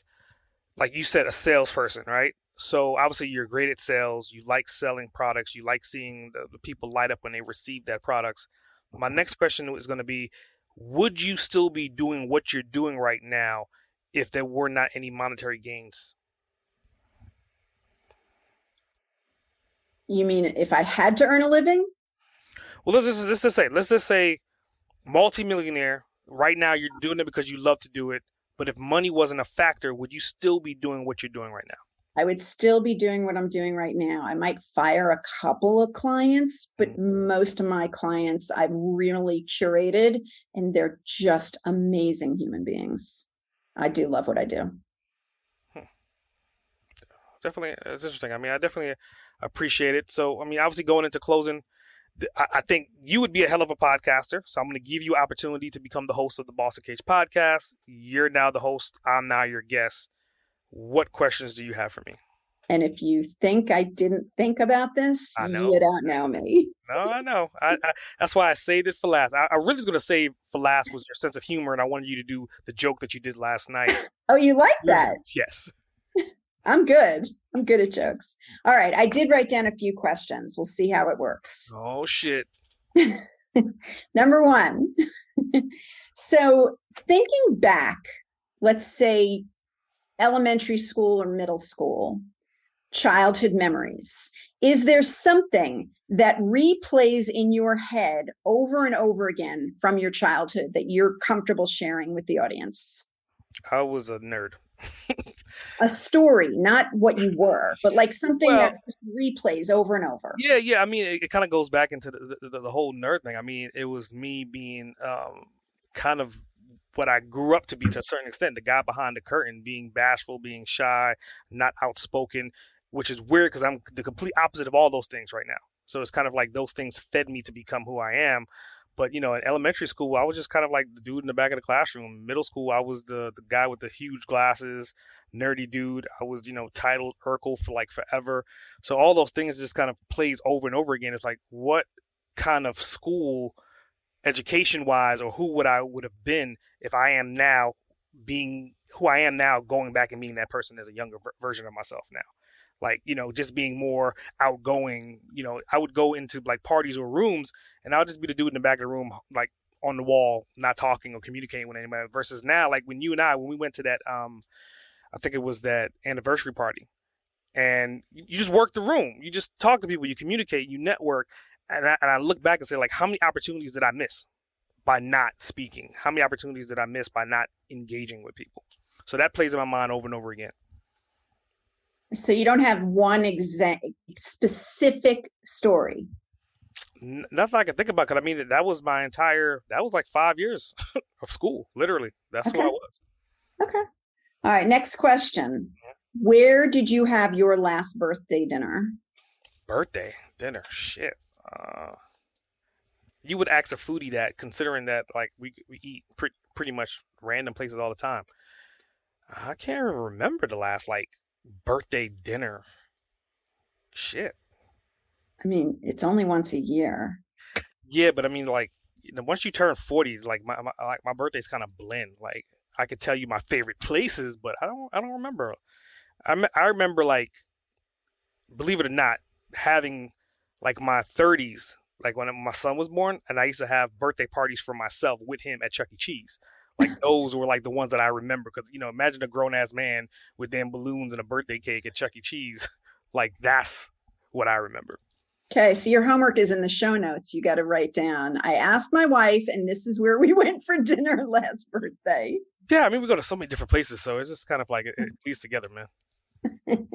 Speaker 1: like you said, a salesperson, right? So obviously you're great at sales. You like selling products. You like seeing the, the people light up when they receive that products. My next question is going to be, would you still be doing what you're doing right now if there were not any monetary gains?
Speaker 2: You mean if I had to earn a living?
Speaker 1: Well, let's just, let's just say, let's just say, multimillionaire, right now you're doing it because you love to do it. But if money wasn't a factor, would you still be doing what you're doing right now?
Speaker 2: I would still be doing what I'm doing right now. I might fire a couple of clients, but
Speaker 1: Mm-hmm.
Speaker 2: most of my clients I've really curated and they're just amazing human beings. I do love what I do.
Speaker 1: definitely it's interesting. I mean, I definitely appreciate it. So, I mean, obviously going into closing, I, I think you would be a hell of a podcaster. So I'm going to give you opportunity to become the host of the Boss Uncaged podcast. You're now the host. I'm now your guest. What questions do you have for me?
Speaker 2: And if you think I didn't think about this,
Speaker 1: I know.
Speaker 2: you don't know me.
Speaker 1: No, I know. I, I that's why I saved it for last. I, I really was going to say for last was your sense of humor, and I wanted you to do the joke that you did last night.
Speaker 2: Oh, you like that?
Speaker 1: Yes.
Speaker 2: I'm good. I'm good at jokes. All right. I did write down a few questions. We'll see how it works.
Speaker 1: Oh shit.
Speaker 2: Number one. so, thinking back, let's say elementary school or middle school, childhood memories, is there something that replays in your head over and over again from your childhood that you're comfortable sharing with the audience?
Speaker 1: I was a nerd.
Speaker 2: A story, not what you were, but like something
Speaker 1: Well-
Speaker 2: that replays over and over.
Speaker 1: Yeah, yeah. I mean, it, it kind of goes back into the, the the whole nerd thing. I mean, it was me being um, kind of what I grew up to be to a certain extent. The guy behind the curtain, being bashful, being shy, not outspoken, which is weird because I'm the complete opposite of all those things right now. So it's kind of like those things fed me to become who I am. But you know, in elementary school, I was just kind of like the dude in the back of the classroom. Middle school, I was the the guy with the huge glasses, nerdy dude. I was you know titled Urkel for like forever. So all those things just kind of plays over and over again. It's like what kind of school, education wise, or who would I would have been if I am now being who I am now, going back and being that person as a younger ver- version of myself now. Like you know, just being more outgoing. You know, I would go into like parties or rooms, and I'll just be the dude in the back of the room, like on the wall, not talking or communicating with anybody. Versus now, like when you and I, when we went to that, um, I think it was that anniversary party, and you just work the room. You just talk to people, you communicate, you network. And I, and I look back and say, like, how many opportunities did I miss by not speaking? How many opportunities did I miss by not engaging with people? So that plays in my mind over and over again.
Speaker 2: So you don't have one exact specific story.
Speaker 1: Nothing I can think about because I mean that was my entire. That was like five years of school, literally. That's what I was.
Speaker 2: Okay. All right. Next question. Where did you have your last birthday dinner?
Speaker 1: Birthday dinner, shit. Uh, you would ask a foodie that, considering that like we we eat pretty pretty much random places all the time. I can't remember the last like birthday dinner. Shit.
Speaker 2: I mean, it's only once a year.
Speaker 1: Yeah, but I mean, like, you know, once you turn forty, like my, my like my birthday's kind of blend. Like, I could tell you my favorite places, but I don't I don't remember. I I remember like, believe it or not, having like my thirties, like when my son was born, and I used to have birthday parties for myself with him at Chuck E. Cheese. Like those were like the ones that I remember because you know, imagine a grown ass man with damn balloons and a birthday cake at Chuck E. Cheese. like that's what I remember.
Speaker 2: Okay. So your homework is in the show notes. You got to write down. I asked my wife, and this is where we went for dinner last birthday.
Speaker 1: Yeah, I mean, we go to so many different places, so it's just kind of like it, it leads together, man.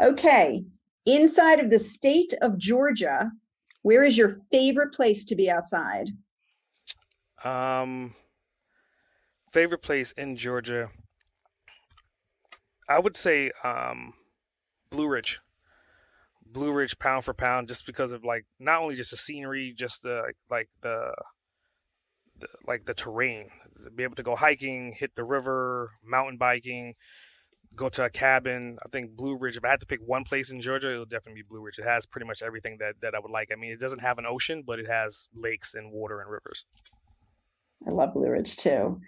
Speaker 2: okay. Inside of the state of Georgia, where is your favorite place to be outside?
Speaker 1: Um, favorite place in Georgia, I would say um, Blue Ridge. Blue Ridge, pound for pound, just because of like not only just the scenery, just the like the, the like the terrain. Be able to go hiking, hit the river, mountain biking, go to a cabin. I think Blue Ridge. If I had to pick one place in Georgia, it would definitely be Blue Ridge. It has pretty much everything that that I would like. I mean, it doesn't have an ocean, but it has lakes and water and rivers.
Speaker 2: I love Blue Ridge too.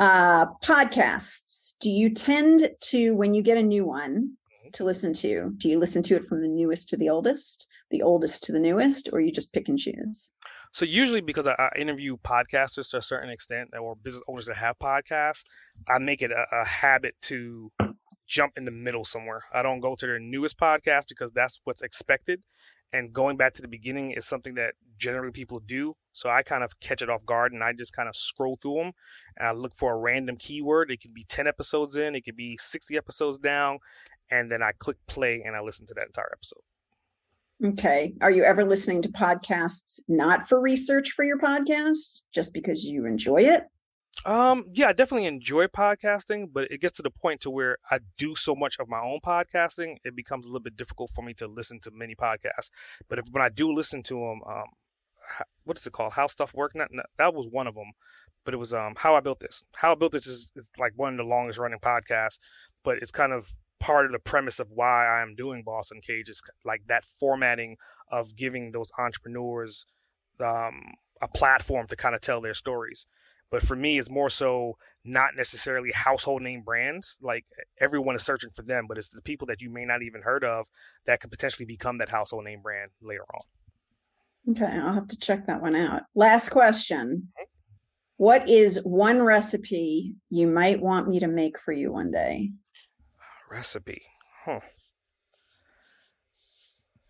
Speaker 2: Uh, podcasts. Do you tend to, when you get a new one to listen to, do you listen to it from the newest to the oldest, the oldest to the newest, or you just pick and choose?
Speaker 1: So usually because I, I interview podcasters to a certain extent or business owners that have podcasts, I make it a, a habit to jump in the middle somewhere. I don't go to their newest podcast because that's what's expected. And going back to the beginning is something that generally people do. So I kind of catch it off guard and I just kind of scroll through them and I look for a random keyword. It could be 10 episodes in, it could be 60 episodes down. and then I click play and I listen to that entire episode.
Speaker 2: Okay. Are you ever listening to podcasts not for research for your podcast, just because you enjoy it?
Speaker 1: Um, yeah, I definitely enjoy podcasting, but it gets to the point to where I do so much of my own podcasting, it becomes a little bit difficult for me to listen to many podcasts. But if when I do listen to them, um, what is it called? How stuff work? Not, not, that was one of them, but it was um how I built this. How I built this is, is like one of the longest running podcasts, but it's kind of part of the premise of why I am doing Boss Cage is like that formatting of giving those entrepreneurs um, a platform to kind of tell their stories. But for me, it's more so not necessarily household name brands. Like everyone is searching for them, but it's the people that you may not even heard of that could potentially become that household name brand later on.
Speaker 2: Okay, I'll have to check that one out. Last question. Mm-hmm. What is one recipe you might want me to make for you one day?
Speaker 1: Recipe. Huh.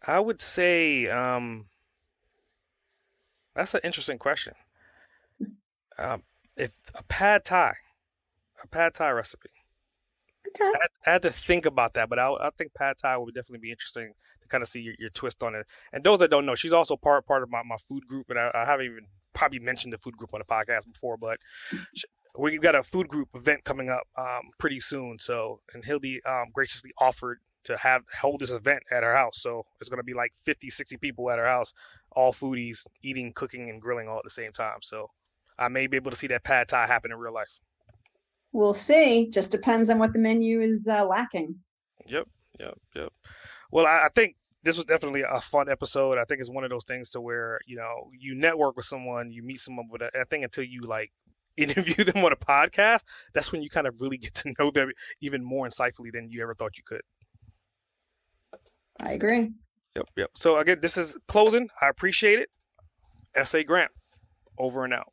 Speaker 1: I would say um that's an interesting question. Um, if a pad thai, a pad thai recipe.
Speaker 2: Okay. I
Speaker 1: had, I had to think about that, but I, I, think pad thai would definitely be interesting to kind of see your, your, twist on it. And those that don't know, she's also part part of my, my food group, and I, I haven't even probably mentioned the food group on the podcast before, but we've got a food group event coming up um, pretty soon. So, and Hildee um, graciously offered to have hold this event at her house. So it's going to be like 50, 60 people at her house, all foodies, eating, cooking, and grilling all at the same time. So I may be able to see that pad thai happen in real life.
Speaker 2: We'll see. Just depends on what the menu is uh, lacking.
Speaker 1: Yep, yep, yep. Well, I, I think this was definitely a fun episode. I think it's one of those things to where you know you network with someone, you meet someone, but I think until you like interview them on a podcast, that's when you kind of really get to know them even more insightfully than you ever thought you could.
Speaker 2: I agree.
Speaker 1: Yep, yep. So again, this is closing. I appreciate it. S.A. Grant, over and out.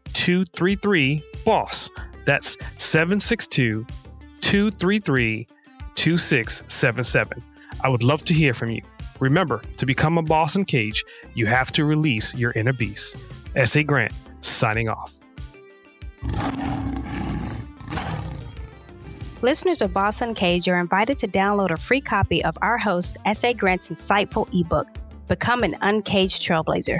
Speaker 1: 233 BOSS. That's 762 233 2677. I would love to hear from you. Remember, to become a boss Uncaged, you have to release your inner beast. S.A. Grant, signing off.
Speaker 3: Listeners of Boss Uncaged are invited to download a free copy of our host, S.A. Grant's insightful ebook, Become an Uncaged Trailblazer.